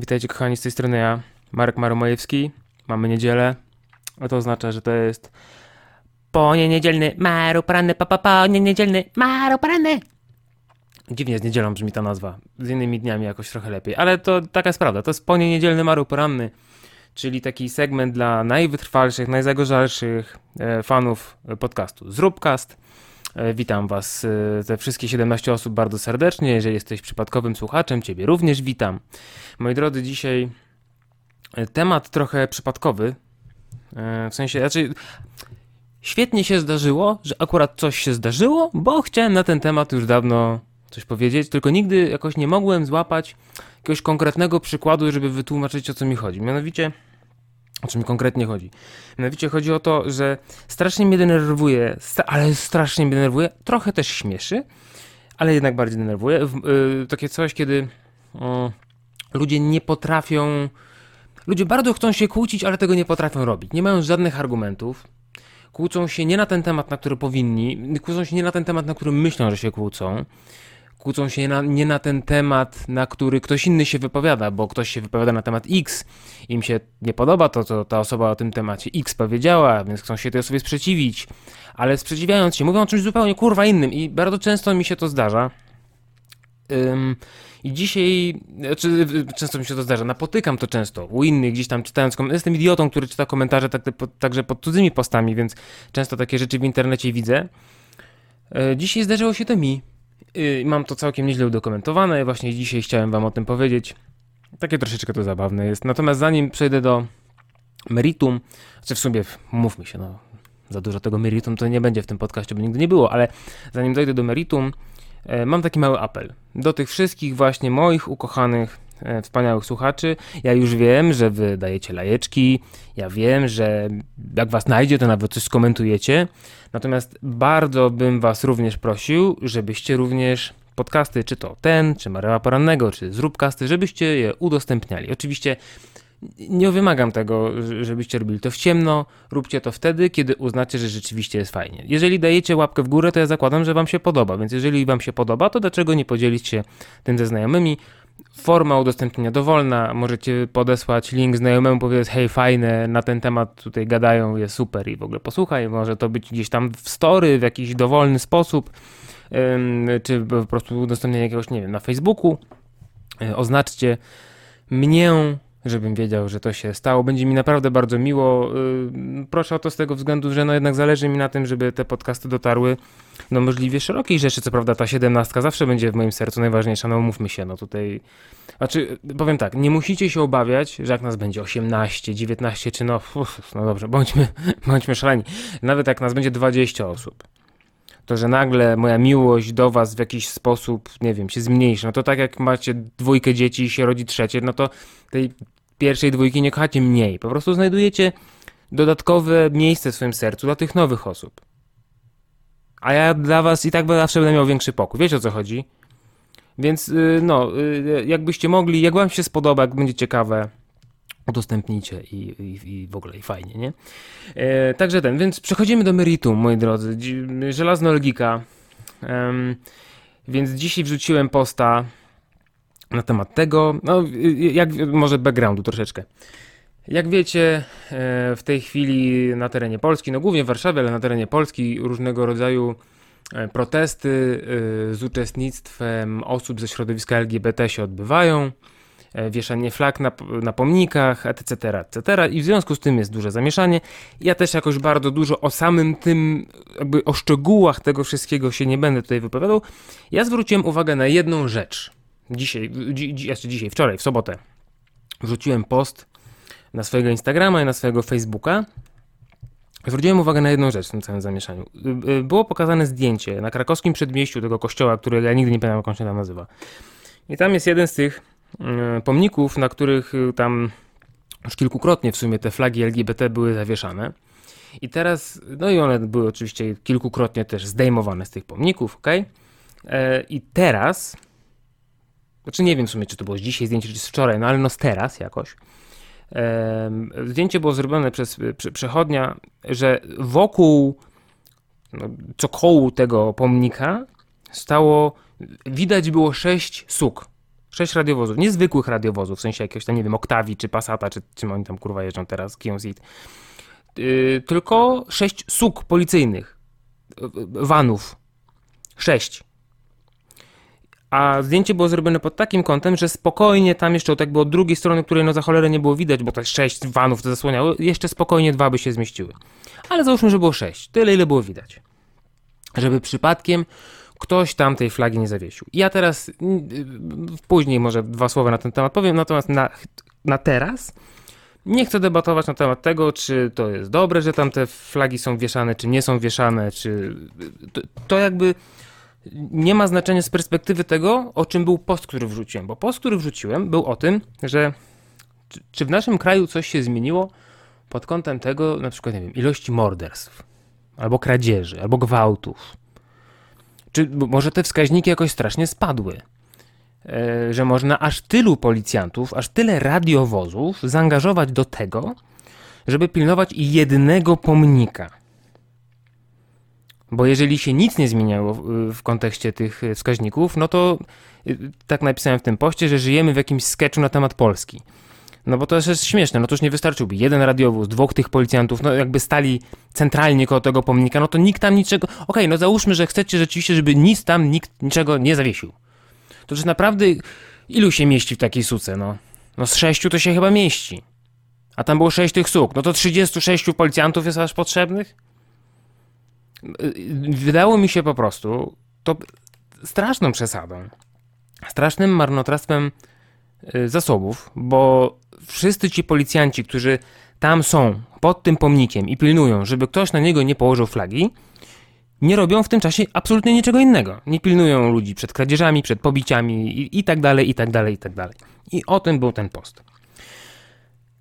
Witajcie kochani, z tej strony ja, Marek Maromajewski. Mamy niedzielę, a to oznacza, że to jest ponie niedzielny, maru poranny, pa, pa, pa, nie niedzielny, maru poranny. Dziwnie z niedzielą brzmi ta nazwa, z innymi dniami jakoś trochę lepiej, ale to taka jest prawda, to jest ponie niedzielny, maru poranny, czyli taki segment dla najwytrwalszych, najzagorzalszych e, fanów podcastu Zróbcast. E, Witam Was, e, te wszystkie 17 osób bardzo serdecznie. Jeżeli jesteś przypadkowym słuchaczem, Ciebie również witam. Moi drodzy, dzisiaj e, temat trochę przypadkowy. W sensie, znaczy, świetnie się zdarzyło, że akurat coś się zdarzyło, bo chciałem na ten temat już dawno coś powiedzieć, tylko nigdy jakoś nie mogłem złapać jakiegoś konkretnego przykładu, żeby wytłumaczyć o co mi chodzi. Mianowicie, o czym konkretnie chodzi? Mianowicie chodzi o to, że strasznie mnie denerwuje, ale strasznie mnie denerwuje, trochę też śmieszy, ale jednak bardziej denerwuje. Y, takie coś, kiedy ludzie nie potrafią. Ludzie bardzo chcą się kłócić, ale tego nie potrafią robić. Nie mają żadnych argumentów. Kłócą się nie na ten temat, na który powinni. Kłócą się nie na ten temat, na który myślą, że się kłócą. Kłócą się nie na, nie na ten temat, na który ktoś inny się wypowiada, bo ktoś się wypowiada na temat X, im się nie podoba to, co ta osoba o tym temacie X powiedziała, więc chcą się tej osobie sprzeciwić, ale sprzeciwiając się, mówią o czymś zupełnie kurwa innym i bardzo często mi się to zdarza. Ym, I dzisiaj, znaczy, często mi się to zdarza, napotykam to często u innych, gdzieś tam czytając, jestem idiotą, który czyta komentarze tak, także pod cudzymi postami, więc często takie rzeczy w internecie widzę. E, Dzisiaj zdarzyło się to mi. Mam to całkiem nieźle udokumentowane, właśnie dzisiaj chciałem wam o tym powiedzieć. Takie troszeczkę to zabawne jest. Natomiast zanim przejdę do meritum, znaczy w sumie, mówmy się, no, za dużo tego meritum to nie będzie w tym podcaście, bo nigdy nie było, ale zanim dojdę do meritum, e, mam taki mały apel do tych wszystkich właśnie moich ukochanych, wspaniałych słuchaczy. Ja już wiem, że wy dajecie lajeczki, ja wiem, że jak was znajdzie, to nawet coś skomentujecie. Natomiast bardzo bym was również prosił, żebyście również podcasty, czy to ten, czy Mareła Porannego, czy Zróbcasty, żebyście je udostępniali. Oczywiście nie wymagam tego, żebyście robili to w ciemno. Róbcie to wtedy, kiedy uznacie, że rzeczywiście jest fajnie. Jeżeli dajecie łapkę w górę, to ja zakładam, że wam się podoba, więc jeżeli wam się podoba, to dlaczego nie podzielić się tym ze znajomymi? Forma udostępnienia dowolna, możecie podesłać link znajomemu, powiedzieć, hej, fajne, na ten temat tutaj gadają, jest super i w ogóle posłuchaj, może to być gdzieś tam w story, w jakiś dowolny sposób, czy po prostu udostępnienie jakiegoś, nie wiem, na Facebooku. Y, Oznaczcie mnie, żebym wiedział, że to się stało. Będzie mi naprawdę bardzo miło. Yy, Proszę o to z tego względu, że no jednak zależy mi na tym, żeby te podcasty dotarły do możliwie szerokiej rzeczy. Co prawda ta siedemnastka zawsze będzie w moim sercu najważniejsza, no umówmy się, no tutaj... Znaczy, powiem tak, nie musicie się obawiać, że jak nas będzie 18, 19 czy no... Uff, no dobrze, bądźmy, bądźmy szaleni. Nawet jak nas będzie 20 osób, to że nagle moja miłość do was w jakiś sposób, nie wiem, się zmniejszy. No to tak jak macie dwójkę dzieci i się rodzi trzecie, no to tej pierwszej dwójki nie kochacie mniej. Po prostu znajdujecie dodatkowe miejsce w swoim sercu dla tych nowych osób. A ja dla was i tak zawsze będę miał większy pokój. Wiecie o co chodzi? Więc y, no, y, jakbyście mogli, jak wam się spodoba, jak będzie ciekawe, udostępnijcie i, i, i w ogóle i fajnie, nie? E, także ten, więc przechodzimy do meritum, moi drodzy. Żelazna logika. Więc dzisiaj wrzuciłem posta na temat tego, no jak może backgroundu troszeczkę. Jak wiecie, e, w tej chwili na terenie Polski, no głównie w Warszawie, ale na terenie Polski różnego rodzaju e, protesty e, z uczestnictwem osób ze środowiska LGBT się odbywają. E, Wieszanie flag na, na pomnikach, etc., etc. I w związku z tym jest duże zamieszanie. Ja też jakoś bardzo dużo o samym tym, jakby o szczegółach tego wszystkiego się nie będę tutaj wypowiadał. Ja zwróciłem uwagę na jedną rzecz. Dzisiaj, dzi, dzi, znaczy dzisiaj, wczoraj, w sobotę, wrzuciłem post na swojego Instagrama i na swojego Facebooka. Zwróciłem uwagę na jedną rzecz w tym całym zamieszaniu. Y, y, Było pokazane zdjęcie na krakowskim przedmieściu tego kościoła, który ja nigdy nie pamiętam, jak on się tam nazywa. I tam jest jeden z tych pomników, na których y, tam już kilkukrotnie w sumie te flagi LGBT były zawieszane. I teraz, no i one były oczywiście kilkukrotnie też zdejmowane z tych pomników, ok? I teraz, znaczy nie wiem w sumie, czy to było z dzisiaj zdjęcie, czy z wczoraj, no ale no z teraz jakoś. Em, Zdjęcie było zrobione przez prze- przechodnia, że wokół no, cokołu tego pomnika stało, widać było sześć suk. Sześć radiowozów, niezwykłych radiowozów, w sensie jakiegoś tam, nie wiem, Octavii, czy Passata, czy czym oni tam kurwa jeżdżą teraz, Kion yy, tylko sześć suk policyjnych, vanów. Sześć. A zdjęcie było zrobione pod takim kątem, że spokojnie tam jeszcze tak było od drugiej strony, której no za cholerę nie było widać, bo te sześć vanów to zasłaniało, jeszcze spokojnie dwa by się zmieściły. Ale załóżmy, że było sześć. Tyle, ile było widać. Żeby przypadkiem ktoś tam tej flagi nie zawiesił. Ja teraz, później może dwa słowa na ten temat powiem, natomiast na, na teraz nie chcę debatować na temat tego, czy to jest dobre, że tam te flagi są wieszane, czy nie są wieszane, czy to, to jakby nie ma znaczenia z perspektywy tego, o czym był post, który wrzuciłem. Bo post, który wrzuciłem, był o tym, że czy w naszym kraju coś się zmieniło pod kątem tego, na przykład, nie wiem, ilości morderstw, albo kradzieży, albo gwałtów. Czy może te wskaźniki jakoś strasznie spadły? E, że można aż tylu policjantów, aż tyle radiowozów zaangażować do tego, żeby pilnować jednego pomnika. Bo jeżeli się nic nie zmieniało w kontekście tych wskaźników, no to y, tak napisałem w tym poście, że żyjemy w jakimś sketchu na temat Polski. No bo to jest śmieszne, no to już nie wystarczyłby jeden radiowóz, dwóch tych policjantów, no jakby stali centralnie koło tego pomnika, no to nikt tam niczego... Okej, okay, no załóżmy, że chcecie rzeczywiście, żeby nic tam nikt niczego nie zawiesił. To już naprawdę ilu się mieści w takiej suce, no? No z sześciu to się chyba mieści. A tam było sześć tych suk, no to 36 policjantów jest aż potrzebnych? Wydało mi się po prostu to straszną przesadą. Strasznym marnotrawstwem y, zasobów, bo wszyscy ci policjanci, którzy tam są pod tym pomnikiem i pilnują, żeby ktoś na niego nie położył flagi, nie robią w tym czasie absolutnie niczego innego. Nie pilnują ludzi przed kradzieżami, przed pobiciami i, i tak dalej, i tak dalej, i tak dalej. I o tym był ten post.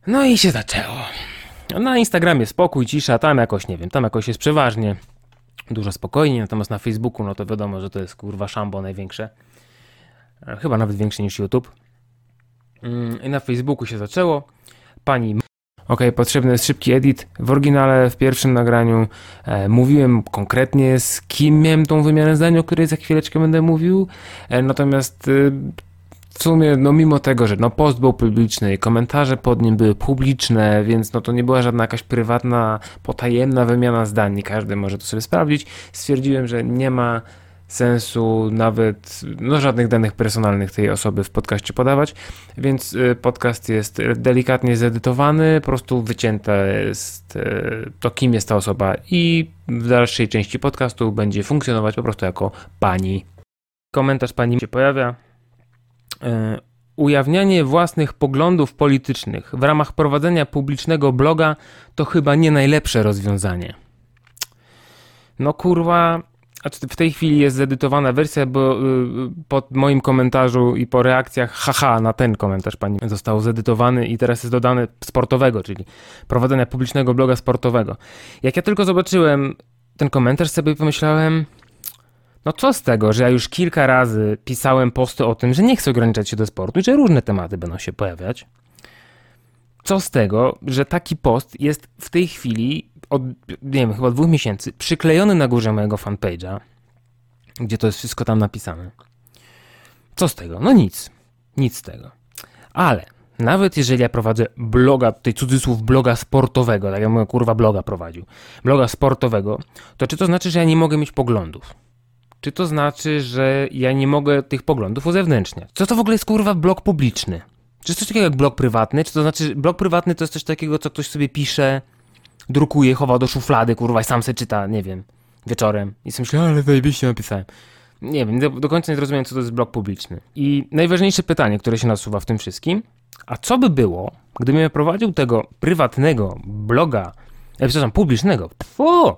No i się zaczęło. Na Instagramie spokój, cisza, tam jakoś, nie wiem, tam jakoś jest przeważnie dużo spokojniej, natomiast na Facebooku, no to wiadomo, że to jest kurwa szambo największe. Chyba nawet większe niż YouTube. Mm, I na Facebooku się zaczęło. Pani Ok, potrzebny jest szybki edit. W oryginale, w pierwszym nagraniu e, mówiłem konkretnie z kim miałem tą wymianę zdań, o której za chwileczkę będę mówił. E, natomiast e, w sumie, no mimo tego, że no post był publiczny, komentarze pod nim były publiczne, więc no to nie była żadna jakaś prywatna, potajemna wymiana zdań, każdy może to sobie sprawdzić, stwierdziłem, że nie ma sensu nawet no, żadnych danych personalnych tej osoby w podcaście podawać, więc y, podcast jest delikatnie zedytowany, po prostu wycięte jest y, to, kim jest ta osoba i w dalszej części podcastu będzie funkcjonować po prostu jako pani. Komentarz pani się pojawia. Y, ujawnianie własnych poglądów politycznych w ramach prowadzenia publicznego bloga to chyba nie najlepsze rozwiązanie. No kurwa, a w tej chwili jest zedytowana wersja, bo y, pod moim komentarzu i po reakcjach haha na ten komentarz pani został zedytowany i teraz jest dodany sportowego, czyli prowadzenia publicznego bloga sportowego. Jak ja tylko zobaczyłem ten komentarz, sobie pomyślałem, no co z tego, że ja już kilka razy pisałem posty o tym, że nie chcę ograniczać się do sportu i że różne tematy będą się pojawiać. Co z tego, że taki post jest w tej chwili od, nie wiem, chyba dwóch miesięcy przyklejony na górze mojego fanpage'a, gdzie to jest wszystko tam napisane. Co z tego? No nic. Nic z tego. Ale nawet jeżeli ja prowadzę bloga, tutaj cudzysłów bloga sportowego, tak jak mówię, kurwa bloga prowadził, bloga sportowego, to czy to znaczy, że ja nie mogę mieć poglądów? Czy to znaczy, że ja nie mogę tych poglądów uzewnętrzniać? Co to w ogóle jest kurwa blog publiczny? Czy jest coś takiego jak blog prywatny? Czy to znaczy, blog prywatny to jest coś takiego, co ktoś sobie pisze, drukuje, chowa do szuflady, kurwa, i sam se czyta, nie wiem, wieczorem. I sobie myślę, ale zajebiście napisałem. Nie wiem, do, do, końca nie zrozumiałem, co to jest blog publiczny. I najważniejsze pytanie, które się nasuwa w tym wszystkim, a co by było, gdybym ja prowadził tego prywatnego bloga, e, przepraszam, publicznego, pfu,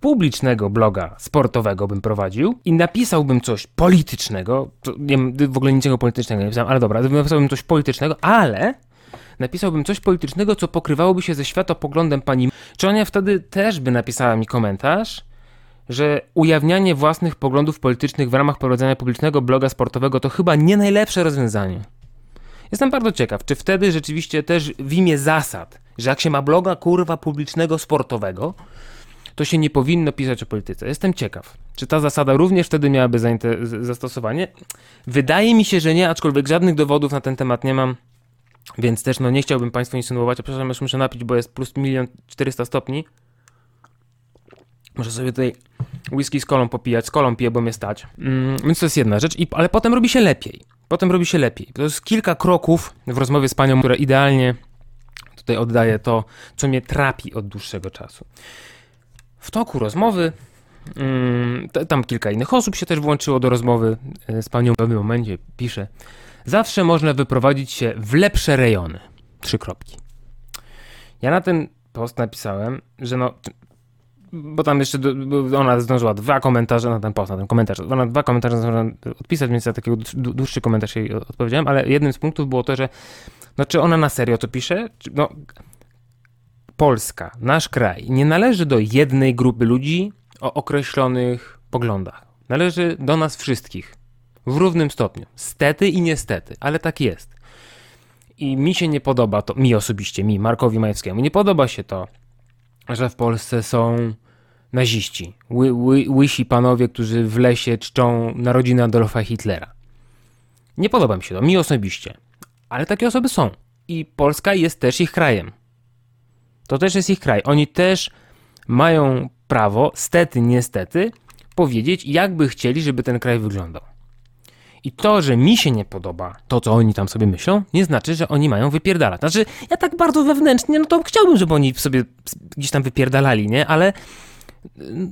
publicznego bloga sportowego bym prowadził i napisałbym coś politycznego, nie w ogóle niczego politycznego nie ale dobra, napisałbym coś politycznego, ale napisałbym coś politycznego, co pokrywałoby się ze światopoglądem pani. Czy ona wtedy też by napisała mi komentarz, że ujawnianie własnych poglądów politycznych w ramach prowadzenia publicznego bloga sportowego to chyba nie najlepsze rozwiązanie. Jestem bardzo ciekaw, czy wtedy rzeczywiście też w imię zasad, że jak się ma bloga kurwa publicznego sportowego, to się nie powinno pisać o polityce. Jestem ciekaw, czy ta zasada również wtedy miałaby zastosowanie. Wydaje mi się, że nie, aczkolwiek żadnych dowodów na ten temat nie mam, więc też no nie chciałbym Państwu insynuować, a przepraszam, już muszę napić, bo jest plus milion 400 stopni. Muszę sobie tutaj whisky z kolą popijać, z kolą piję, bo mnie stać. Mm, więc to jest jedna rzecz, I, ale potem robi się lepiej. Potem robi się lepiej. To jest kilka kroków w rozmowie z panią, które idealnie tutaj oddaje to, co mnie trapi od dłuższego czasu. W toku rozmowy, mm, tam kilka innych osób się też włączyło do rozmowy e, z panią w pewnym momencie, pisze, zawsze można wyprowadzić się w lepsze rejony. Trzy kropki. Ja na ten post napisałem, że no, bo tam jeszcze ona zdążyła dwa komentarze na ten post, na ten komentarz. Ona dwa komentarze zdążyła odpisać, więc ja takiego dłuższy komentarz jej odpowiedziałem, ale jednym z punktów było to, że no czy ona na serio to pisze? No, Polska, nasz kraj, nie należy do jednej grupy ludzi o określonych poglądach. Należy do nas wszystkich w równym stopniu. Stety i niestety, ale tak jest. I mi się nie podoba to, mi osobiście, mi, Markowi Majewskiemu, nie podoba się to, że w Polsce są naziści, ły, ły, łysi panowie, którzy w lesie czczą narodziny Adolfa Hitlera. Nie podoba mi się to, mi osobiście. Ale takie osoby są. I Polska jest też ich krajem. To też jest ich kraj. Oni też mają prawo, stety, niestety, powiedzieć, jakby chcieli, żeby ten kraj wyglądał. I to, że mi się nie podoba to, co oni tam sobie myślą, nie znaczy, że oni mają wypierdalać. Znaczy, ja tak bardzo wewnętrznie, no to chciałbym, żeby oni sobie gdzieś tam wypierdalali, nie? Ale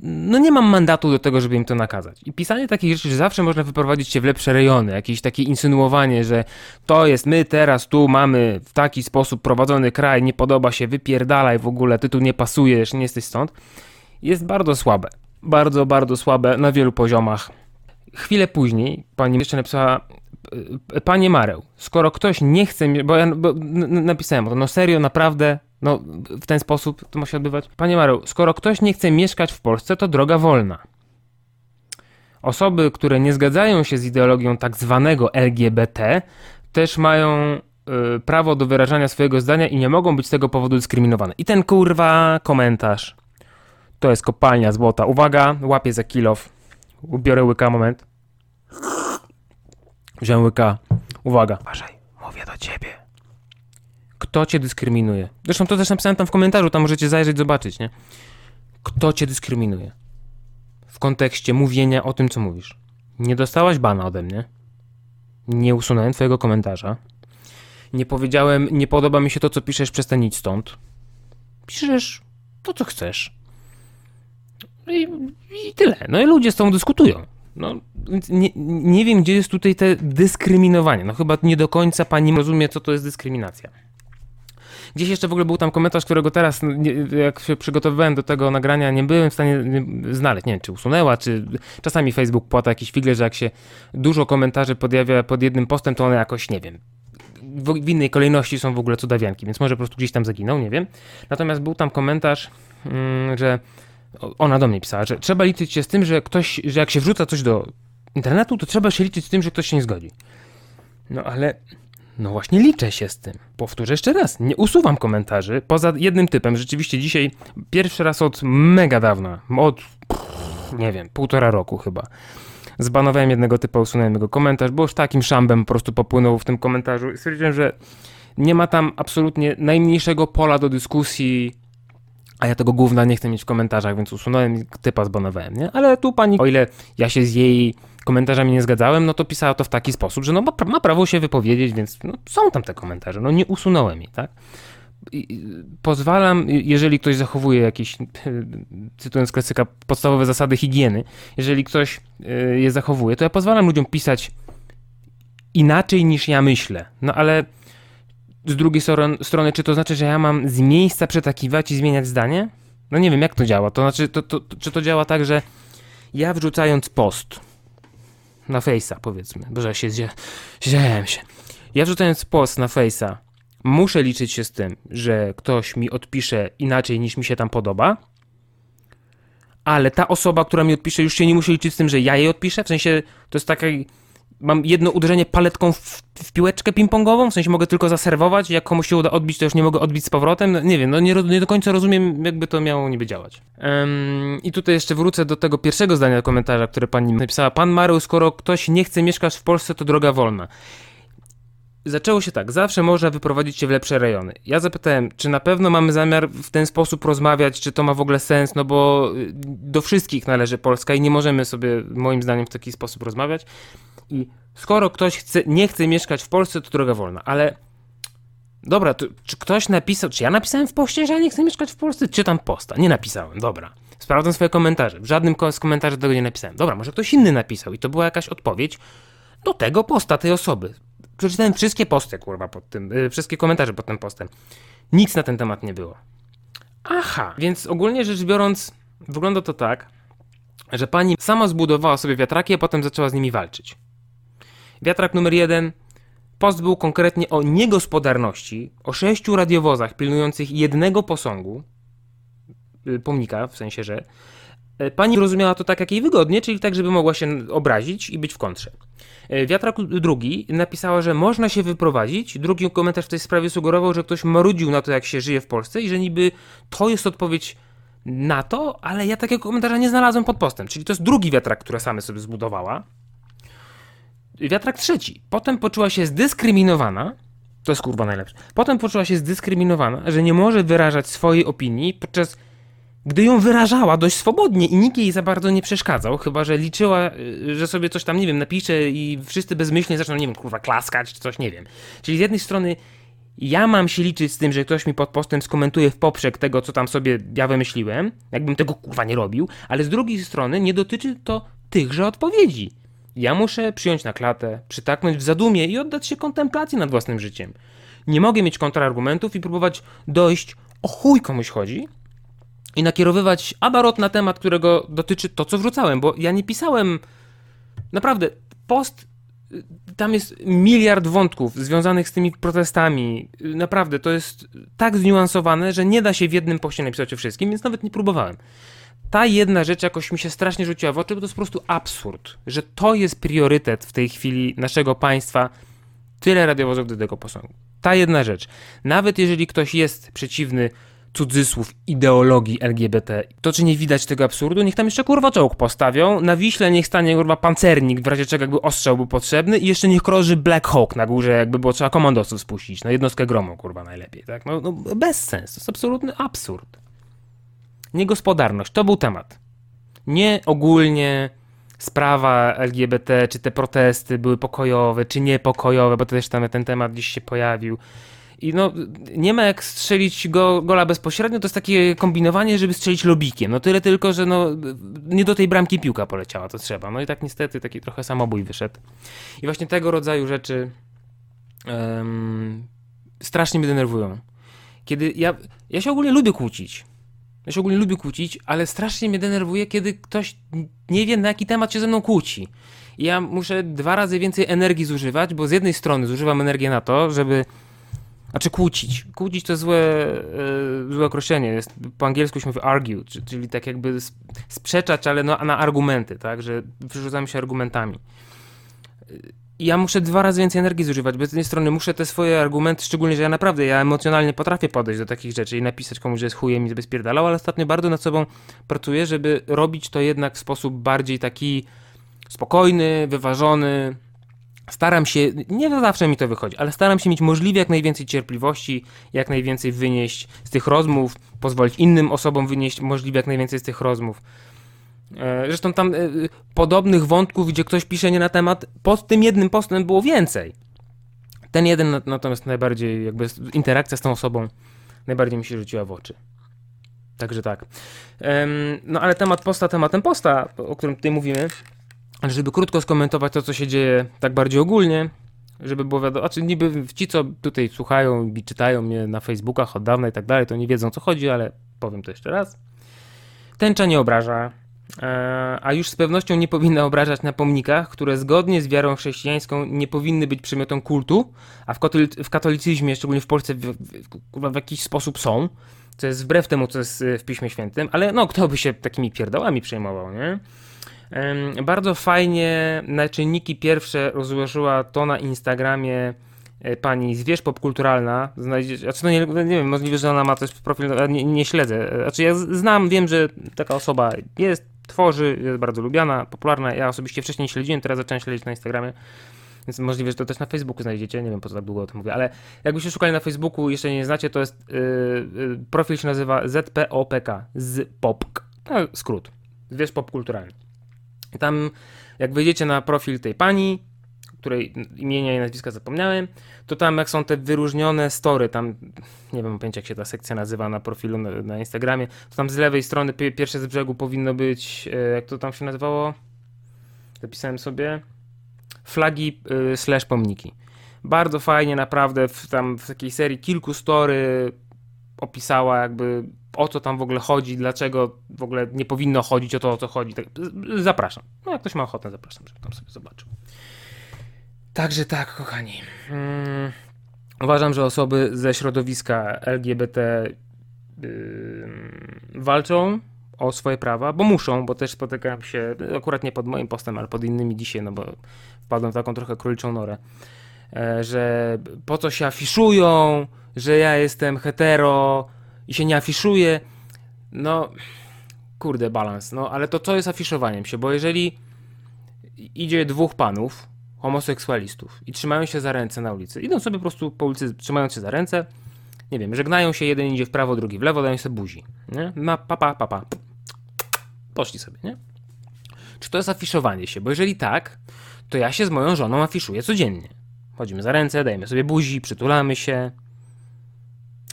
no nie mam mandatu do tego, żeby im to nakazać. I pisanie takich rzeczy, że zawsze można wyprowadzić się w lepsze rejony, jakieś takie insynuowanie, że to jest, my teraz tu mamy w taki sposób prowadzony kraj, nie podoba się, wypierdalaj w ogóle, ty tu nie pasujesz, nie jesteś stąd, jest bardzo słabe. Bardzo, bardzo słabe na wielu poziomach. Chwilę później pani jeszcze napisała, e, panie Mareł, skoro ktoś nie chce, bo ja bo napisałem to, no serio, naprawdę, no w ten sposób to ma się odbywać. Panie Mareł, skoro ktoś nie chce mieszkać w Polsce, to droga wolna. Osoby, które nie zgadzają się z ideologią tak zwanego LGBT, też mają y, prawo do wyrażania swojego zdania i nie mogą być z tego powodu dyskryminowane. I ten kurwa komentarz. To jest kopalnia złota. Uwaga, łapię za kilof. Biorę łyka, moment. Wziąłem łyka. Uwaga. Uważaj, mówię do ciebie. Kto cię dyskryminuje? Zresztą to też napisałem tam w komentarzu, tam możecie zajrzeć, zobaczyć, nie? Kto cię dyskryminuje? W kontekście mówienia o tym, co mówisz. Nie dostałaś bana ode mnie. Nie usunąłem twojego komentarza. Nie powiedziałem, nie podoba mi się to, co piszesz, przestań idź stąd. Piszesz to, co chcesz. I, I, tyle. No i ludzie z tą dyskutują. No, nie, nie wiem, gdzie jest tutaj te dyskryminowanie. No chyba nie do końca pani rozumie, co to jest dyskryminacja. Gdzieś jeszcze w ogóle był tam komentarz, którego teraz, jak się przygotowywałem do tego nagrania, nie byłem w stanie znaleźć. Nie wiem, czy usunęła, czy czasami Facebook płata jakiś figle, że jak się dużo komentarzy podjawia pod jednym postem, to one jakoś, nie wiem, w innej kolejności są w ogóle cudawianki, więc może po prostu gdzieś tam zaginął, nie wiem. Natomiast był tam komentarz, mm, że ona do mnie pisała, że trzeba liczyć się z tym, że ktoś, że jak się wrzuca coś do internetu, to trzeba się liczyć z tym, że ktoś się nie zgodzi. No ale, no właśnie liczę się z tym. Powtórzę jeszcze raz, nie usuwam komentarzy, poza jednym typem. Rzeczywiście dzisiaj pierwszy raz od mega dawna, od, nie wiem, półtora roku chyba. Zbanowałem jednego typa, usunąłem jego komentarz, bo już takim szambem po prostu popłynął w tym komentarzu i stwierdziłem, że nie ma tam absolutnie najmniejszego pola do dyskusji, a ja tego gówna nie chcę mieć w komentarzach, więc usunąłem typa, zbanowałem, nie? Ale tu pani, o ile ja się z jej komentarzami nie zgadzałem, no to pisała to w taki sposób, że no ma, prawo się wypowiedzieć, więc no, są tam te komentarze, no nie usunąłem jej, tak? I pozwalam, jeżeli ktoś zachowuje jakieś, cytując klasyka, podstawowe zasady higieny, jeżeli ktoś y, je zachowuje, to ja pozwalam ludziom pisać inaczej niż ja myślę. No ale z drugiej strony, czy to znaczy, że ja mam z miejsca przetakiwać i zmieniać zdanie? No nie wiem, jak to działa. To znaczy, to, to, czy to działa tak, że ja wrzucając post na Face'a, powiedzmy, bo że się zziałem się. Ja wrzucając post na Face'a muszę liczyć się z tym, że ktoś mi odpisze inaczej niż mi się tam podoba, ale ta osoba, która mi odpisze, już się nie musi liczyć z tym, że ja jej odpiszę. W sensie to jest taki mam jedno uderzenie paletką w, w piłeczkę ping-pongową, w sensie mogę tylko zaserwować, jak komuś się uda odbić, to już nie mogę odbić z powrotem. No, nie wiem, no nie, nie, do końca rozumiem, jakby to miało niby działać. I tutaj jeszcze wrócę do tego pierwszego zdania komentarza, które pani napisała. Pan Marył, skoro ktoś nie chce mieszkać w Polsce, to droga wolna. Zaczęło się tak, zawsze można wyprowadzić się w lepsze rejony. Ja zapytałem, czy na pewno mamy zamiar w ten sposób rozmawiać, czy to ma w ogóle sens, no bo y, do wszystkich należy Polska i nie możemy sobie, moim zdaniem, w taki sposób rozmawiać. I skoro ktoś chce, nie chce mieszkać w Polsce, to droga wolna, ale dobra, to, czy ktoś napisał, czy ja napisałem w poście, że ja nie chcę mieszkać w Polsce? Czytam posta, nie napisałem, dobra. Sprawdzam swoje komentarze, w żadnym z komentarzy tego nie napisałem. Dobra, może ktoś inny napisał i to była jakaś odpowiedź do tego posta, tej osoby przeczytałem wszystkie posty, kurwa, pod tym, yy, wszystkie komentarze pod tym postem. Nic na ten temat nie było. Aha, więc ogólnie rzecz biorąc, wygląda to tak, że pani sama zbudowała sobie wiatraki, a potem zaczęła z nimi walczyć. Wiatrak numer jeden. Post był konkretnie o niegospodarności, o sześciu radiowozach pilnujących jednego posągu, yy, pomnika, w sensie, że pani rozumiała to tak, jak jej wygodnie, czyli tak, żeby mogła się obrazić i być w kontrze. E, Wiatrak drugi napisała, że można się wyprowadzić. Drugi komentarz w tej sprawie sugerował, że ktoś marudził na to, jak się żyje w Polsce i że niby to jest odpowiedź na to, ale ja takiego komentarza nie znalazłem pod postem. Czyli to jest drugi wiatrak, który sama sobie zbudowała. Wiatrak trzeci. Potem poczuła się zdyskryminowana. To jest kurwa najlepsze. Potem poczuła się zdyskryminowana, że nie może wyrażać swojej opinii podczas gdy ją wyrażała dość swobodnie i nikt jej za bardzo nie przeszkadzał, chyba że liczyła, y, że sobie coś tam, nie wiem, napisze i wszyscy bezmyślnie zaczną, nie wiem, kurwa, klaskać czy coś, nie wiem. Czyli z jednej strony ja mam się liczyć z tym, że ktoś mi pod postem skomentuje w poprzek tego, co tam sobie ja wymyśliłem, jakbym tego kurwa nie robił, ale z drugiej strony nie dotyczy to tychże odpowiedzi. Ja muszę przyjąć na klatę, przytaknąć w zadumie i oddać się kontemplacji nad własnym życiem. Nie mogę mieć kontrargumentów i próbować dojść, o chuj komuś chodzi, i nakierowywać abarot na temat, którego dotyczy to, co wrzucałem, bo ja nie pisałem. Naprawdę, post. Y, tam jest miliard wątków związanych z tymi protestami. Y, naprawdę, to jest tak zniuansowane, że nie da się w jednym poście napisać o wszystkim, więc nawet nie próbowałem. Ta jedna rzecz jakoś mi się strasznie rzuciła w oczy, bo to jest po prostu absurd, że to jest priorytet w tej chwili naszego państwa. Tyle radiowozów do tego posągu. Ta jedna rzecz. Nawet jeżeli ktoś jest przeciwny cudzysłów ideologii LGBT. To czy nie widać tego absurdu? Niech tam jeszcze kurwa czołg postawią, na Wiśle niech stanie kurwa pancernik, w razie czego jakby ostrzał był potrzebny i jeszcze niech krąży Black Hawk na górze, jakby było trzeba komandosów spuścić, na jednostkę gromu kurwa najlepiej, tak? No, no bez sensu, to jest absolutny absurd. Niegospodarność, to był temat. Nie ogólnie sprawa LGBT, czy te protesty były pokojowe, czy niepokojowe, bo też tam ten temat dziś się pojawił. I no, nie ma jak strzelić go, gola bezpośrednio, to jest takie kombinowanie, żeby strzelić lobikiem. No tyle tylko, że no, nie do tej bramki piłka poleciała, to trzeba. No i tak niestety taki trochę samobój wyszedł. I właśnie tego rodzaju rzeczy um, strasznie mnie denerwują. Kiedy ja, ja się ogólnie lubię kłócić. Ja się ogólnie lubię kłócić, ale strasznie mnie denerwuje, kiedy ktoś nie wie, na jaki temat się ze mną kłóci. Ja muszę dwa razy więcej energii zużywać, bo z jednej strony zużywam energię na to, żeby znaczy kłócić. Kłócić to złe, yy, złe określenie. Jest, po angielsku się mówi argue, czyli tak jakby sprzeczać, ale no, na argumenty, tak? Że wyrzucamy się argumentami. Ja muszę dwa razy więcej energii zużywać, bo z jednej strony muszę te swoje argumenty, szczególnie, że ja naprawdę, ja emocjonalnie potrafię podejść do takich rzeczy i napisać komuś, że jest chujem i spierdalał, ale ostatnio bardzo nad sobą pracuję, żeby robić to jednak w sposób bardziej taki spokojny, wyważony, Staram się, nie zawsze mi to wychodzi, ale staram się mieć możliwie jak najwięcej cierpliwości, jak najwięcej wynieść z tych rozmów, pozwolić innym osobom wynieść możliwie jak najwięcej z tych rozmów. E, zresztą tam e, podobnych wątków, gdzie ktoś pisze nie na temat, pod tym jednym postem było więcej. Ten jeden natomiast najbardziej, jakby interakcja z tą osobą najbardziej mi się rzuciła w oczy. Także tak. No ale temat posta tematem posta, o którym tutaj mówimy, ale żeby krótko skomentować to, co się dzieje tak bardziej ogólnie, żeby było wiadomo, znaczy niby ci, co tutaj słuchają i czytają mnie na Facebookach od dawna i tak dalej, to nie wiedzą, co chodzi, ale powiem to jeszcze raz. Tęcza nie obraża, e, a już z pewnością nie powinna obrażać na pomnikach, które zgodnie z wiarą chrześcijańską nie powinny być przedmiotem kultu, a w, w katolicyzmie, szczególnie w Polsce, w, w, w, jakiś sposób są, co jest wbrew temu, co jest w Piśmie Świętym, ale no, kto by się takimi pierdołami przejmował, nie? Bardzo fajnie na czynniki pierwsze rozłożyła to na Instagramie e, pani Zwierz Popkulturalna. Znajdziecie, znaczy no nie, nie wiem, możliwe, że ona ma też profil, ale nie, nie śledzę. Znaczy ja znam, wiem, że taka osoba jest, tworzy, jest bardzo lubiana, popularna. Ja osobiście wcześniej nie śledziłem, teraz zacząłem śledzić na Instagramie. Więc możliwe, że to też na Facebooku znajdziecie. Nie wiem, po co tak długo o tym mówię, ale jakbyście szukali na Facebooku jeszcze nie znacie, to jest yy, profil się nazywa ZPOPK, z POPK. No, skrót. Zwierz popkulturalny. Tam, jak wejdziecie na profil tej pani, której imienia i nazwiska zapomniałem, to tam jak są te wyróżnione story, tam nie wiem pojęcia jak się ta sekcja nazywa na profilu na, na Instagramie, to tam z lewej strony pi- pierwsze z brzegu powinno być, e, jak to tam się nazywało? Zapisałem sobie. Flagi y, slash pomniki. Bardzo fajnie, naprawdę, w, tam w takiej serii kilku story opisała jakby o co tam w ogóle chodzi, dlaczego w ogóle nie powinno chodzić o to, o co chodzi. Tak, zapraszam. No jak ktoś ma ochotę, zapraszam, żeby tam sobie zobaczył. Także tak, kochani. Mm, uważam, że osoby ze środowiska LGBT ym, walczą o swoje prawa, bo muszą, bo też spotykam się, akurat nie pod moim postem, ale pod innymi dzisiaj, no bo wpadłem w taką trochę króliczą norę, e, że po co się afiszują, że ja jestem hetero i się nie afiszuję. No, kurde, balans. No, ale to co jest afiszowaniem się? Bo jeżeli idzie dwóch panów, homoseksualistów i trzymają się za ręce na ulicy, idą sobie po prostu po ulicy trzymając się za ręce, nie wiem, żegnają się, jeden idzie w prawo, drugi w lewo, dają sobie buzi, nie? Na papa, papa. Poszli sobie, nie? Czy to jest afiszowanie się? Bo jeżeli tak, to ja się z moją żoną afiszuję codziennie. Chodzimy za ręce, dajemy sobie buzi, przytulamy się,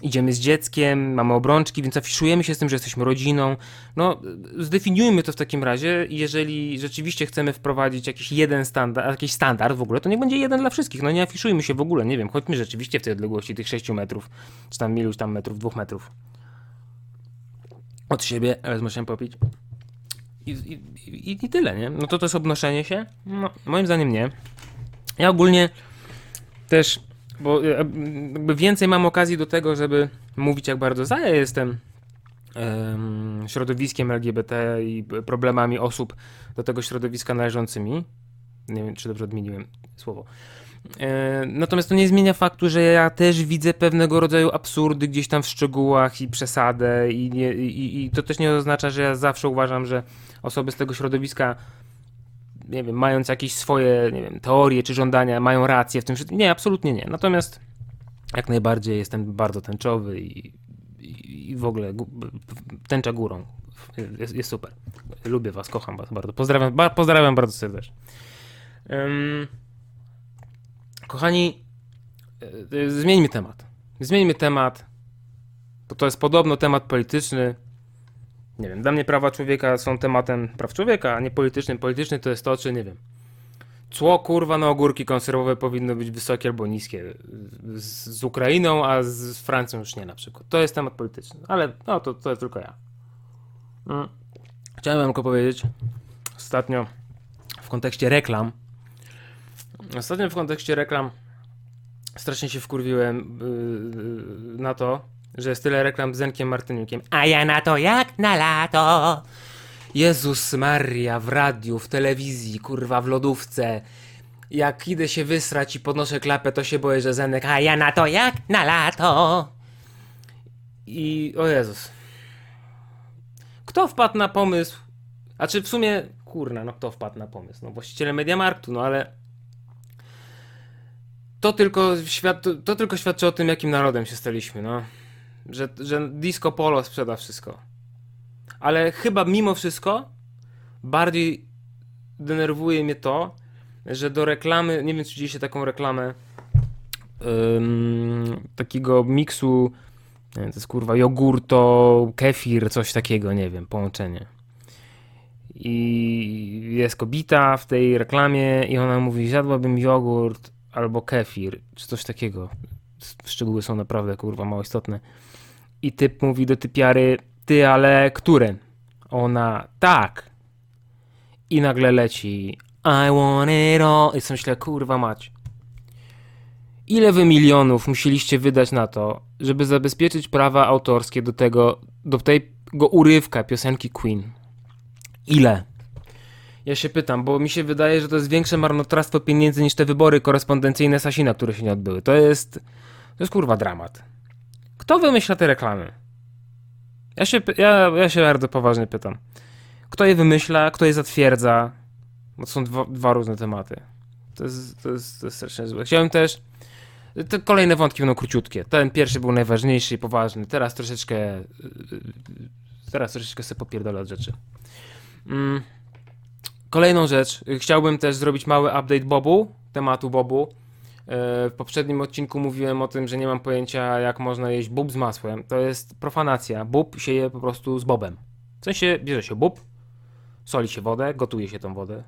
idziemy z dzieckiem, mamy obrączki, więc afiszujemy się z tym, że jesteśmy rodziną. No, zdefiniujmy to w takim razie. Jeżeli rzeczywiście chcemy wprowadzić jakiś jeden standard, jakiś standard w ogóle, to niech będzie jeden dla wszystkich. No nie afiszujmy się w ogóle, nie wiem, chodźmy rzeczywiście w tej odległości tych 6 metrów, czy tam iluś tam metrów, dwóch metrów od siebie, ale musiałem popić. I, i, i, I tyle, nie? No to to jest obnoszenie się? No, moim zdaniem nie. Ja ogólnie też, bo e, jakby więcej mam okazji do tego, żeby mówić jak bardzo za ja jestem em, środowiskiem LGBT i problemami osób do tego środowiska należącymi. Nie wiem, czy dobrze odmieniłem słowo. E, Natomiast to nie zmienia faktu, że ja też widzę pewnego rodzaju absurdy gdzieś tam w szczegółach i przesadę, i, nie, i, i to też nie oznacza, że ja zawsze uważam, że osoby z tego środowiska, nie wiem, mając jakieś swoje, nie wiem, teorie czy żądania, mają rację w tym wszystkim. Nie, absolutnie nie. Natomiast jak najbardziej jestem bardzo tęczowy i, i, i w ogóle gó- tęcza górą. Jest, jest super. Lubię was, kocham was bardzo. Pozdrawiam, ba, pozdrawiam bardzo serdecznie. Ym, kochani, y, zmieńmy temat. Zmieńmy temat, bo to jest podobno temat polityczny. Nie wiem, dla mnie prawa człowieka są tematem praw człowieka, a nie politycznym. Polityczny to jest to, czy nie wiem. Cło kurwa na ogórki konserwowe powinno być wysokie albo niskie. Z, z Ukrainą, a z Francją już nie na przykład. To jest temat polityczny, ale no, to, to tylko ja. Mm. Chciałem tylko powiedzieć ostatnio w kontekście reklam. Ostatnio w kontekście reklam strasznie się wkurwiłem yy, na to, że jest tyle reklam z Zenkiem Martyniukiem. A ja na to jak na lato. Jezus Maria, w radiu, w telewizji, kurwa, w lodówce. Jak idę się wysrać i podnoszę klapę, to się boję, że Zenek, a ja na to jak na lato. I o Jezus. Kto wpadł na pomysł? A czy w sumie, kurna, no kto wpadł na pomysł? No właściciele Mediamarktu, no ale to tylko, świad to, tylko świadczy o tym, jakim narodem się staliśmy, no. Że, że disco polo sprzeda wszystko. Ale chyba mimo wszystko bardziej denerwuje mnie to, że do reklamy, nie wiem czy widzieliście taką reklamę ym, takiego miksu, nie wiem, to jest kurwa jogurto, kefir, coś takiego, nie wiem, połączenie. I jest kobita w tej reklamie i ona mówi, zjadłabym jogurt albo kefir, czy coś takiego. Szczegóły są naprawdę kurwa mało istotne. I typ mówi do typiary, ty, ale które? Ona, tak. I nagle leci, I want it all. I myślę, kurwa mać. Ile wy milionów musieliście wydać na to, żeby zabezpieczyć prawa autorskie do tego, do tego urywka piosenki Queen? Ile? Ja się pytam, bo mi się wydaje, że to jest większe marnotrawstwo pieniędzy niż te wybory korespondencyjne Sasina, które się nie odbyły. To jest, to jest kurwa dramat. Kto wymyśla te reklamy? Ja się, ja, ja się bardzo poważnie pytam. Kto je wymyśla, kto je zatwierdza? Bo to są dwa, dwa różne tematy. To jest, to, jest, to jest strasznie złe. Chciałem też. Te kolejne wątki będą króciutkie. Ten pierwszy był najważniejszy i poważny. Teraz troszeczkę. Teraz troszeczkę sobie popierdolę od rzeczy. Mm. Kolejną rzecz. Chciałbym też zrobić mały update Bobu, tematu Bobu. W poprzednim odcinku mówiłem o tym, że nie mam pojęcia, jak można jeść bób z masłem. To jest profanacja. Bób się je po prostu z bobem. W sensie bierze się bób, soli się wodę, gotuje się tą wodę.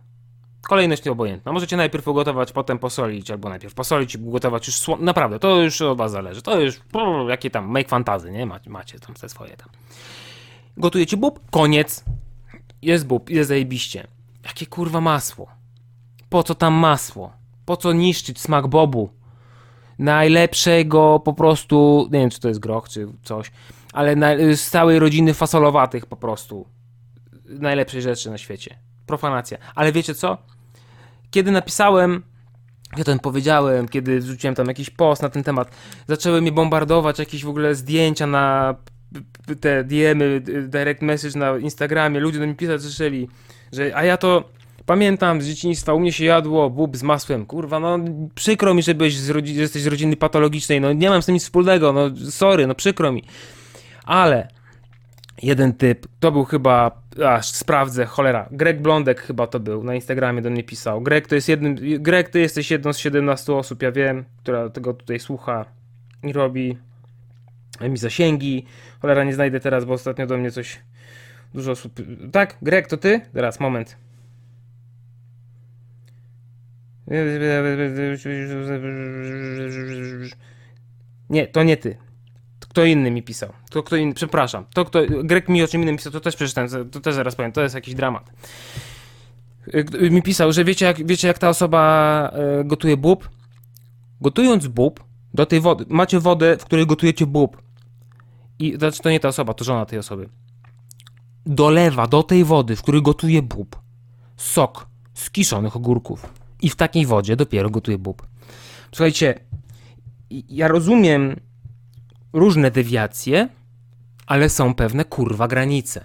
Kolejność nieobojętna. Możecie najpierw ugotować, potem posolić, albo najpierw posolić i ugotować już sło... Naprawdę, to już od was zależy. To już jakie tam make fantazy, nie? Macie, macie tam te swoje tam. Gotujecie bób, koniec. Jest bób, jest zajebiście. Jakie kurwa masło. Po co tam masło? Po co niszczyć smak bobu? Najlepszego po prostu, nie wiem czy to jest groch czy coś, ale na, z całej rodziny fasolowatych po prostu. Najlepszej rzeczy na świecie. Profanacja. Ale wiecie co? Kiedy napisałem, ja to powiedziałem, kiedy wrzuciłem tam jakiś post na ten temat, zaczęły mnie bombardować jakieś w ogóle zdjęcia na te DMy, direct message na Instagramie, ludzie do mnie pisać zaczęli, że a ja to Pamiętam z dzieciństwa, u mnie się jadło bób z masłem. Kurwa, no przykro mi, że, byłeś z że jesteś z rodziny patologicznej. No nie mam z tym nic wspólnego, no sorry, no przykro mi. Ale jeden typ, to był chyba, aż sprawdzę, cholera, Greg Blondek chyba to był, na Instagramie do mnie pisał. Greg to jest jednym, Greg ty jesteś jedną z 17 osób, ja wiem, która tego tutaj słucha i robi mi zasięgi. Cholera, nie znajdę teraz, bo ostatnio do mnie coś dużo osób... Tak, Greg, to ty? Teraz, moment. Nie, to nie ty. Kto inny mi pisał. To kto inny, przepraszam. To kto, Grek mi o czym innym pisał, to też przeczytałem, to też zaraz powiem, to jest jakiś dramat. Mi pisał, że wiecie jak, wiecie jak ta osoba gotuje bób? Gotując bób do tej wody, macie wodę, w której gotujecie bób. I znaczy to nie ta osoba, to żona tej osoby. Dolewa do tej wody, w której gotuje bób, sok z kiszonych ogórków i w takiej wodzie dopiero gotuje bób. Słuchajcie, ja rozumiem różne dewiacje, ale są pewne kurwa granice.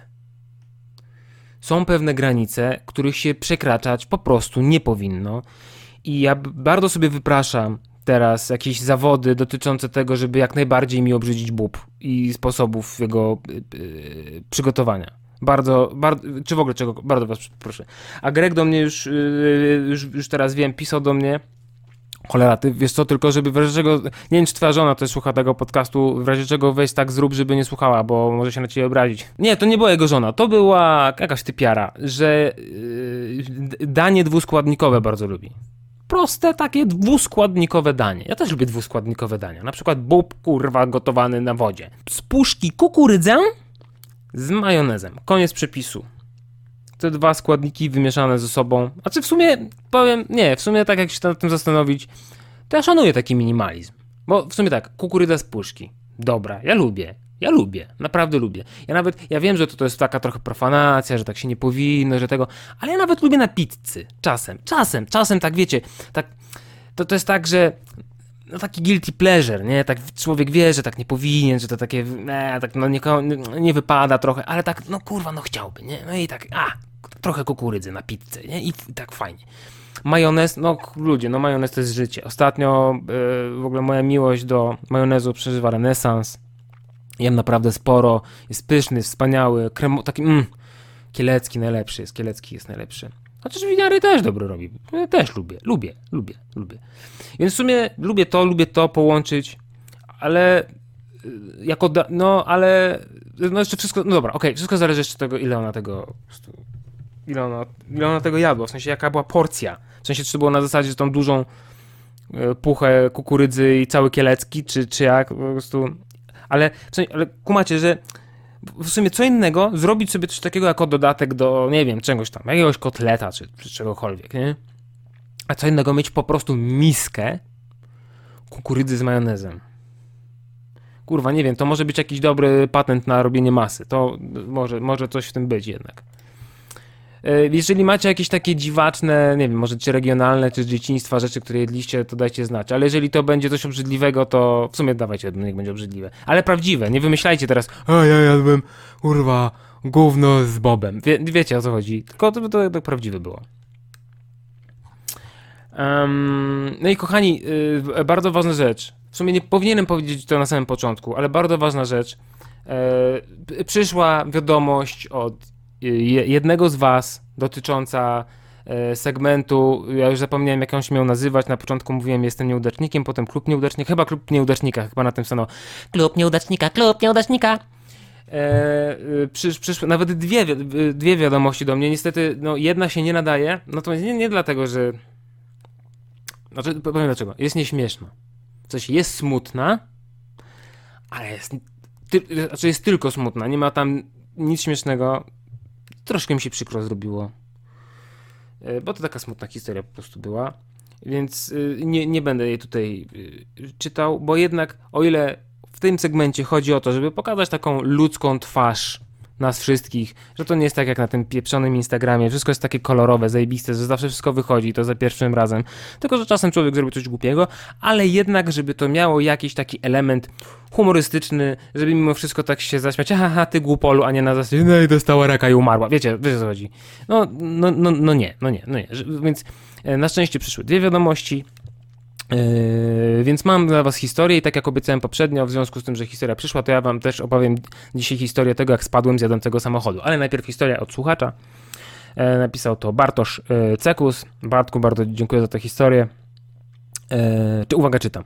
Są pewne granice, których się przekraczać po prostu nie powinno. I ja bardzo sobie wypraszam teraz jakieś zawody dotyczące tego, żeby jak najbardziej mi obrzydzić bób i sposobów jego yy, przygotowania. Bardzo, bardzo, czy w ogóle czego, bardzo was proszę. A Greg do mnie już, yy, już, już teraz wiem, pisał do mnie, Cholera, ty wiesz co, tylko żeby w razie czego, nie wiem czy twoja żona też słucha tego podcastu, w razie czego weź tak zrób, żeby nie słuchała, bo może się na ciebie obrazić. Nie, to nie była jego żona, to była jakaś typiara, że yy, danie dwuskładnikowe bardzo lubi. Proste takie dwuskładnikowe danie. Ja też lubię dwuskładnikowe dania. Na przykład bób kurwa gotowany na wodzie. Z puszki kukurydzę z majonezem. Koniec przepisu. Te dwa składniki wymieszane ze sobą. A czy w sumie powiem, nie, w sumie tak jak się nad tym zastanowić, to ja szanuję taki minimalizm. Bo w sumie tak, kukurydza z puszki. Dobra, ja lubię. Ja lubię, naprawdę lubię. Ja nawet, ja wiem, że to, to jest taka trochę profanacja, że tak się nie powinno, że tego, ale ja nawet lubię na pizzy. Czasem, czasem, czasem tak wiecie, tak, to, to jest tak, że no taki guilty pleasure, nie? Tak człowiek wie, że tak nie powinien, że to takie, nie, tak no nie, nie wypada trochę, ale tak, no kurwa, no chciałby, nie? No i tak, a, trochę kukurydzy na pizzę, nie? I, i tak fajnie. Majonez, no ludzie, no majonez to jest życie. Ostatnio yy, w ogóle moja miłość do majonezu przeżywa renesans. Jem naprawdę sporo, jest pyszny, wspaniały, kremo, taki, mm, kielecki najlepszy jest, kielecki jest najlepszy. Chociaż winiary też dobrze robi. Ja też lubię, lubię, lubię, lubię. Więc w sumie lubię to, lubię to połączyć, ale jako, da, no ale, no jeszcze wszystko, no dobra, okej, okay, wszystko zależy jeszcze od tego, ile ona tego, ile ona, ile ona tego jadła, w sensie jaka była porcja. W sensie, czy to było na zasadzie, że tą dużą puchę kukurydzy i cały kielecki, czy, czy jak, po prostu, ale, w sensie, ale kumacie, że w sumie co innego zrobić sobie coś takiego jako dodatek do, nie wiem, czegoś tam, jakiegoś kotleta czy, czy czegokolwiek, nie? A co innego mieć po prostu miskę kukurydzy z majonezem. Kurwa, nie wiem, to może być jakiś dobry patent na robienie masy. To może, może coś w tym być jednak. E, jeżeli macie jakieś takie dziwaczne, nie wiem, może czy regionalne, czy z dzieciństwa rzeczy, które jedliście, to dajcie znać. Ale jeżeli to będzie coś obrzydliwego, to w sumie dawajcie, niech będzie obrzydliwe. Ale prawdziwe, nie wymyślajcie teraz, a ja jadłem, kurwa, gówno z bobem. Wie, wiecie o co chodzi, tylko to, to, to prawdziwe było. Um, no i kochani, yy, bardzo ważna rzecz. W sumie nie powinienem powiedzieć to na samym początku, ale bardzo ważna rzecz. Yy, przyszła wiadomość od jednego z was dotycząca e, segmentu, ja już zapomniałem jak on się miał nazywać, na początku mówiłem jestem nieudacznikiem, potem klub nieudacznika, chyba klub nieudacznika, chyba na tym stanął. Klub nieudacznika, klub nieudacznika. E, przysz, przyszły nawet dwie, dwie wiadomości do mnie, niestety no, jedna się nie nadaje, natomiast nie, nie dlatego, że znaczy, powiem dlaczego, jest nieśmieszna. Coś jest smutna, ale jest, ty, znaczy jest tylko smutna, nie ma tam nic śmiesznego, troszkę mi się przykro zrobiło. E, bo to taka smutna historia po prostu była. Więc e, nie, nie będę jej tutaj e, czytał, bo jednak o ile w tym segmencie chodzi o to, żeby pokazać taką ludzką twarz nas wszystkich, że to nie jest tak jak na tym pieprzonym Instagramie, wszystko jest takie kolorowe, zajebiste, że zawsze wszystko wychodzi, to za pierwszym razem, tylko że czasem człowiek zrobi coś głupiego, ale jednak, żeby to miało jakiś taki element humorystyczny, żeby mimo wszystko tak się zaśmiać, haha, ty głupolu, a nie na zasadzie, no i dostała raka i umarła, wiecie, wiecie co chodzi. No, no, no, no nie, no nie, no nie, więc e, na szczęście przyszły dwie wiadomości, Yy, więc mam dla Was historię i tak jak obiecałem poprzednio, w związku z tym, że historia przyszła, to ja Wam też opowiem dzisiaj historię tego, jak spadłem z jadącego samochodu. Ale najpierw historia od słuchacza. Yy, napisał to Bartosz yy, Cekus. Bartku, bardzo dziękuję za tę historię. Czy uwaga, czytam.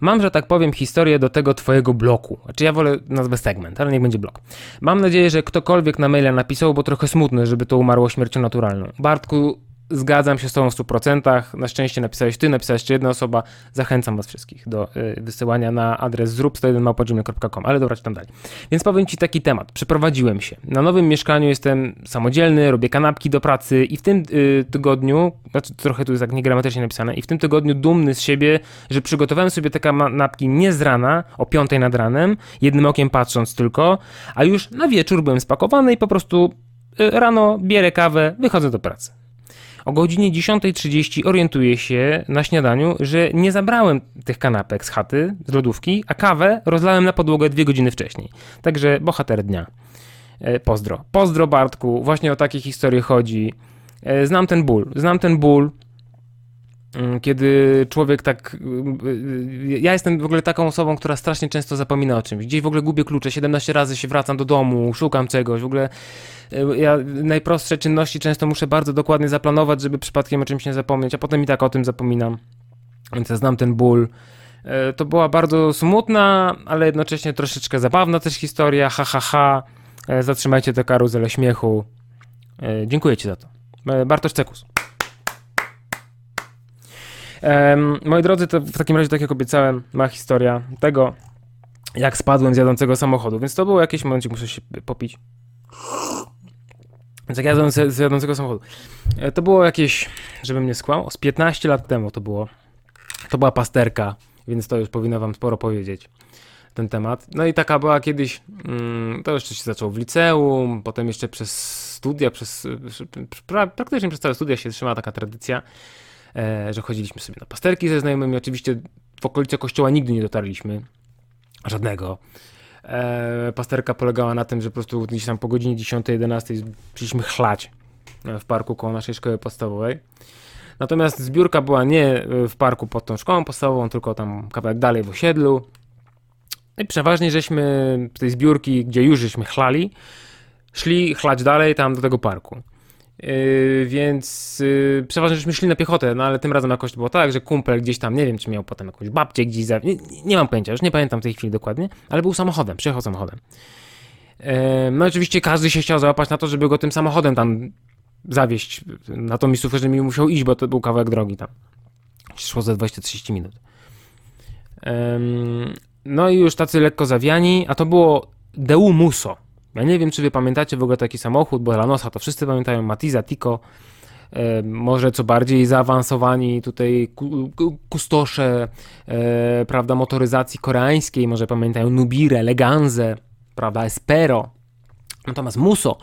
Mam, że tak powiem, historię do tego twojego bloku. Znaczy ja wolę nazwę segment, ale niech będzie blok. Mam nadzieję, że ktokolwiek na maila napisał, bo trochę smutne, żeby to umarło śmiercią naturalną. Bartku, Zgadzam się z Tobą w 100%. Na szczęście napisałeś Ty, napisałeś jeszcze jedna osoba. Zachęcam Was wszystkich do y, wysyłania na adres zrób101małpa.gmail.com, ale dobra, czytam dalej. Więc powiem Ci taki temat. Przeprowadziłem się. Na nowym mieszkaniu jestem samodzielny, robię kanapki do pracy i w tym y, tygodniu, znaczy trochę tu jest tak niegramatycznie napisane, i w tym tygodniu dumny z siebie, że przygotowałem sobie te kanapki nie z rana, o 5 nad ranem, jednym okiem patrząc tylko, a już na wieczór byłem spakowany i po prostu y, rano bierę kawę, wychodzę do pracy. O godzinie 10.30 orientuję się na śniadaniu, że nie zabrałem tych kanapek z chaty, z lodówki, a kawę rozlałem na podłogę dwie godziny wcześniej. Także bohater dnia. E, pozdro. Pozdro Bartku, właśnie o takie historie chodzi. E, znam ten ból, znam ten ból, kiedy człowiek tak. E, ja jestem w ogóle taką osobą, która strasznie często zapomina o czymś. Gdzieś w ogóle gubię klucze, 17 razy się wracam do domu, szukam czegoś. W ogóle E, ja najprostsze czynności często muszę bardzo dokładnie zaplanować, żeby przypadkiem o czymś nie zapomnieć, a potem i tak o tym zapominam. Więc ja znam ten ból. To była bardzo smutna, ale jednocześnie troszeczkę zabawna też historia. Ha, ha, ha. Zatrzymajcie tę karuzelę śmiechu. Dziękuję Ci za to. Bartosz Cekus. Moi drodzy, to w takim razie, tak jak obiecałem, ma historia tego, jak spadłem z jadącego samochodu. Więc to było jakieś momencie, muszę się popić. Więc jak jadłem z, jadącego samochodu. E, to było jakieś, żebym nie skłamał, z 15 lat temu to było. To była pasterka, więc to już powinno wam sporo powiedzieć ten temat. No i taka była kiedyś, mm, to jeszcze się zaczęło w liceum, potem jeszcze przez studia, przez, pra, praktycznie przez całe studia się trzymała taka tradycja, że chodziliśmy sobie na pasterki ze znajomymi. Oczywiście w okolice kościoła nigdy nie dotarliśmy, żadnego. E, pasterka polegała na tym, że po prostu gdzieś tam po godzinie 10-11 przyszliśmy chlać w parku koło naszej szkoły podstawowej. Natomiast zbiórka była nie w parku pod tą szkołą podstawową, tylko tam kawałek dalej w osiedlu. I przeważnie żeśmy z tej zbiórki, gdzie już żeśmy chlali, szli chlać dalej tam do tego parku. Yy, więc yy, przeważnie żeśmy szli na piechotę, no ale tym razem jakoś było tak, że kumpel gdzieś tam, nie wiem, czy miał potem jakąś babcię gdzieś za... Nie, nie mam pojęcia, już nie pamiętam w tej chwili dokładnie, ale był samochodem, przyjechał samochodem. Yy, no oczywiście każdy się chciał załapać na to, żeby go tym samochodem tam zawieść na tą miejscówkę, że mi musiał iść, bo to był kawałek drogi tam. Szło za 20-30 minut. Yy, no i już tacy lekko zawiani, a to było Deu Muso. Ja nie wiem, czy wy pamiętacie w ogóle taki samochód, bo Lanosa to wszyscy pamiętają, Matiza, Tico, e, może co bardziej zaawansowani tutaj kustosze, e, prawda, motoryzacji koreańskiej, może pamiętają Nubire, Leganze, prawda, Espero. Natomiast Muso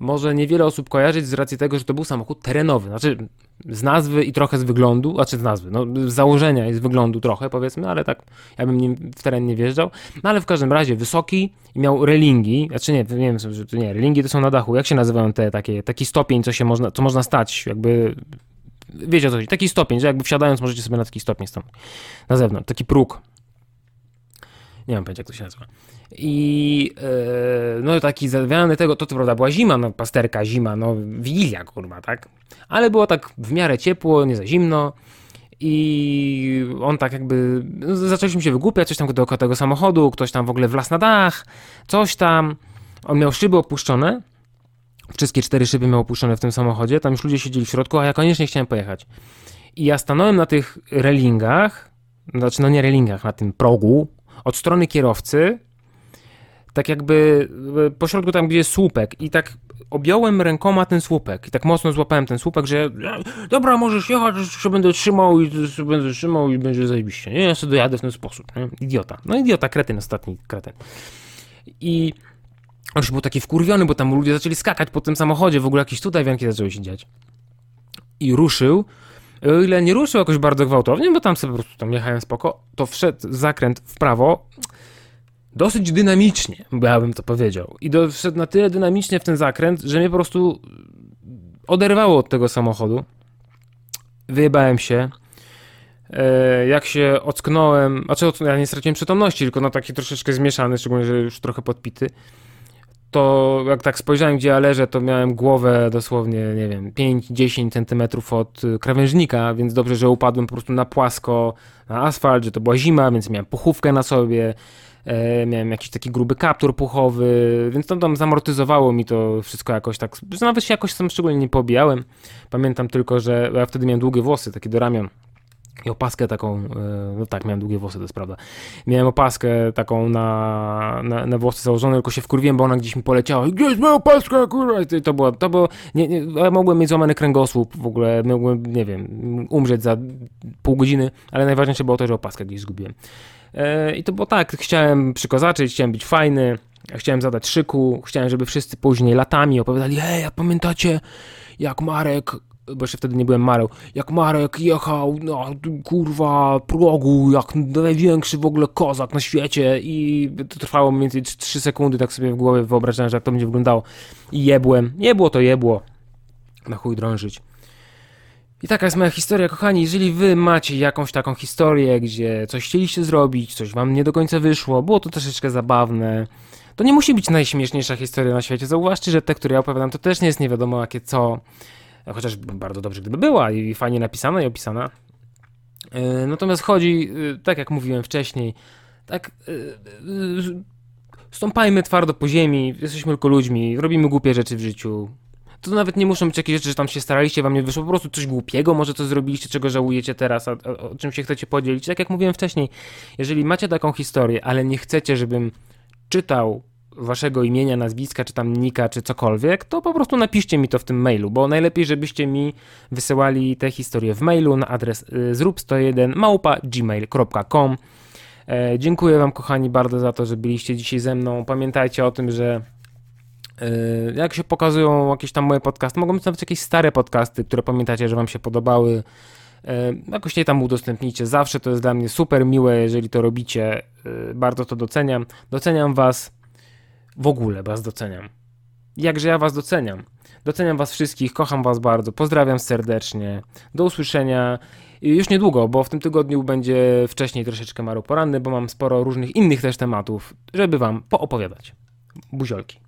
może niewiele osób kojarzyć z racji tego, że to był samochód terenowy. Znaczy z nazwy i trochę z wyglądu, znaczy z nazwy, no z założenia i z wyglądu trochę powiedzmy, ale tak ja bym nim w teren nie wjeżdżał. No ale w każdym razie wysoki i miał relingi, znaczy nie, nie wiem, że to nie, relingi to są na dachu. Jak się nazywają te takie, taki stopień, co się można, co można stać, jakby wiecie o co chodzi, taki stopień, że jakby wsiadając możecie sobie na taki stopień stąd, na zewnątrz, taki próg. Nie mam pojęcia, jak to się nazywa. I yy, no taki zawiany tego, to co prawda była zima, no pasterka, zima, no wigilia, kurwa, tak? Ale było tak w miarę ciepło, nie za zimno i on tak jakby, no, zaczęliśmy się wygłupiać, coś tam dookoła tego samochodu, ktoś tam w ogóle wlazł na dach, coś tam. On miał szyby opuszczone, wszystkie cztery szyby miał opuszczone w tym samochodzie, tam już ludzie siedzieli w środku, a ja koniecznie chciałem pojechać. I ja stanąłem na tych relingach, znaczy no nie relingach, na tym progu, od strony kierowcy, tak jakby e, pośrodku tam, gdzie jest słupek i tak objąłem rękoma ten słupek i tak mocno złapałem ten słupek, że dobra, możesz jechać, że będę trzymał i będę trzymał i będzie zajebiście. Nie, ja sobie dojadę w ten sposób. Nie? Idiota. No idiota, kretyn, ostatni kretyn. I on już był taki wkurwiony, bo tam ludzie zaczęli skakać po tym samochodzie, w ogóle jakieś tutaj wianki zaczęły się dziać. I ruszył, o ile nie ruszył jakoś bardzo gwałtownie, bo tam sobie po prostu tam jechałem spoko, to wszedł zakręt w prawo, dosyć dynamicznie, ja bym to powiedział. I wszedł na tyle dynamicznie w ten zakręt, że mnie po prostu oderwało od tego samochodu. Wyjebałem się. E, jak się ocknąłem, znaczy ja nie straciłem przytomności, tylko no taki troszeczkę zmieszany, szczególnie, że już trochę podpity. To jak tak spojrzałem, gdzie ja leżę, to miałem głowę dosłownie, nie wiem, 5-10 centymetrów od krawężnika, więc dobrze, że upadłem po prostu na płasko, na asfalt, że to była zima, więc miałem puchówkę na sobie E, miałem jakiś taki gruby kaptur puchowy, więc to tam zamortyzowało mi to wszystko jakoś tak, nawet się jakoś sam szczególnie nie pobijałem. Pamiętam tylko, że ja wtedy miałem długie włosy, takie do ramion. I opaskę taką, e, no tak, miałem długie włosy, to jest prawda. Miałem opaskę taką na, na, na włosy założone, tylko się wkurwiłem, bo ona gdzieś mi poleciała. Gdzie jest moja opaska, kurwa? I to było, to było, nie, nie, ja mogłem mieć złamany kręgosłup w ogóle, mogłem, nie wiem, umrzeć za pół godziny, ale najważniejsze było to, że opaskę gdzieś zgubiłem. E, I to było tak, chciałem przykozaczyć, chciałem być fajny, chciałem zadać szyku, chciałem, żeby wszyscy później latami opowiadali, hej, a pamiętacie, jak Marek, bo jeszcze wtedy nie byłem Mareł, jak Marek jechał na kurwa progu, jak największy w ogóle kozak na świecie i to trwało mniej więcej 3 sekundy, tak sobie w głowie wyobrażałem, że jak to będzie wyglądało i jebłem, jebło to jebło, na chuj drążyć. I taka jest moja historia, kochani. Jeżeli wy macie jakąś taką historię, gdzie coś chcieliście zrobić, coś wam nie do końca wyszło, było to troszeczkę zabawne, to nie musi być najśmieszniejsza historia na świecie. Zauważcie, że te, które ja opowiadam, to też nie jest nie wiadomo jakie co. Chociaż bardzo dobrze, gdyby była i fajnie napisana i opisana. E, natomiast chodzi, e, tak jak mówiłem wcześniej, tak. E, stąpajmy twardo po ziemi, jesteśmy tylko ludźmi, robimy głupie rzeczy w życiu to nawet nie muszą być jakieś rzeczy, że tam się staraliście, wam nie wyszło, po prostu coś głupiego może co zrobiliście, czego żałujecie teraz, a, a, o czym się chcecie podzielić. Tak jak mówiłem wcześniej, jeżeli macie taką historię, ale nie chcecie, żebym czytał waszego imienia, nazwiska, czy tam nika, czy cokolwiek, to po prostu napiszcie mi to w tym mailu, bo najlepiej, żebyście mi wysyłali te historie w mailu na adres y, zrób101 małpa gmail.com. E, dziękuję wam kochani bardzo za to, że byliście dzisiaj ze mną. Pamiętajcie o tym, że Yy, jak się pokazują jakieś tam moje podcasty, mogą być nawet jakieś stare podcasty, które pamiętacie, że wam się podobały. Yy, jakoś je tam udostępnijcie. Zawsze to jest dla mnie super miłe, jeżeli to robicie. Yy, bardzo to doceniam. Doceniam was. W ogóle was doceniam. Jakże ja was doceniam. Doceniam was wszystkich, kocham was bardzo. Pozdrawiam serdecznie. Do usłyszenia już niedługo, bo w tym tygodniu będzie wcześniej troszeczkę maru poranny, bo mam sporo różnych innych też tematów, żeby wam poopowiadać. Buziolki.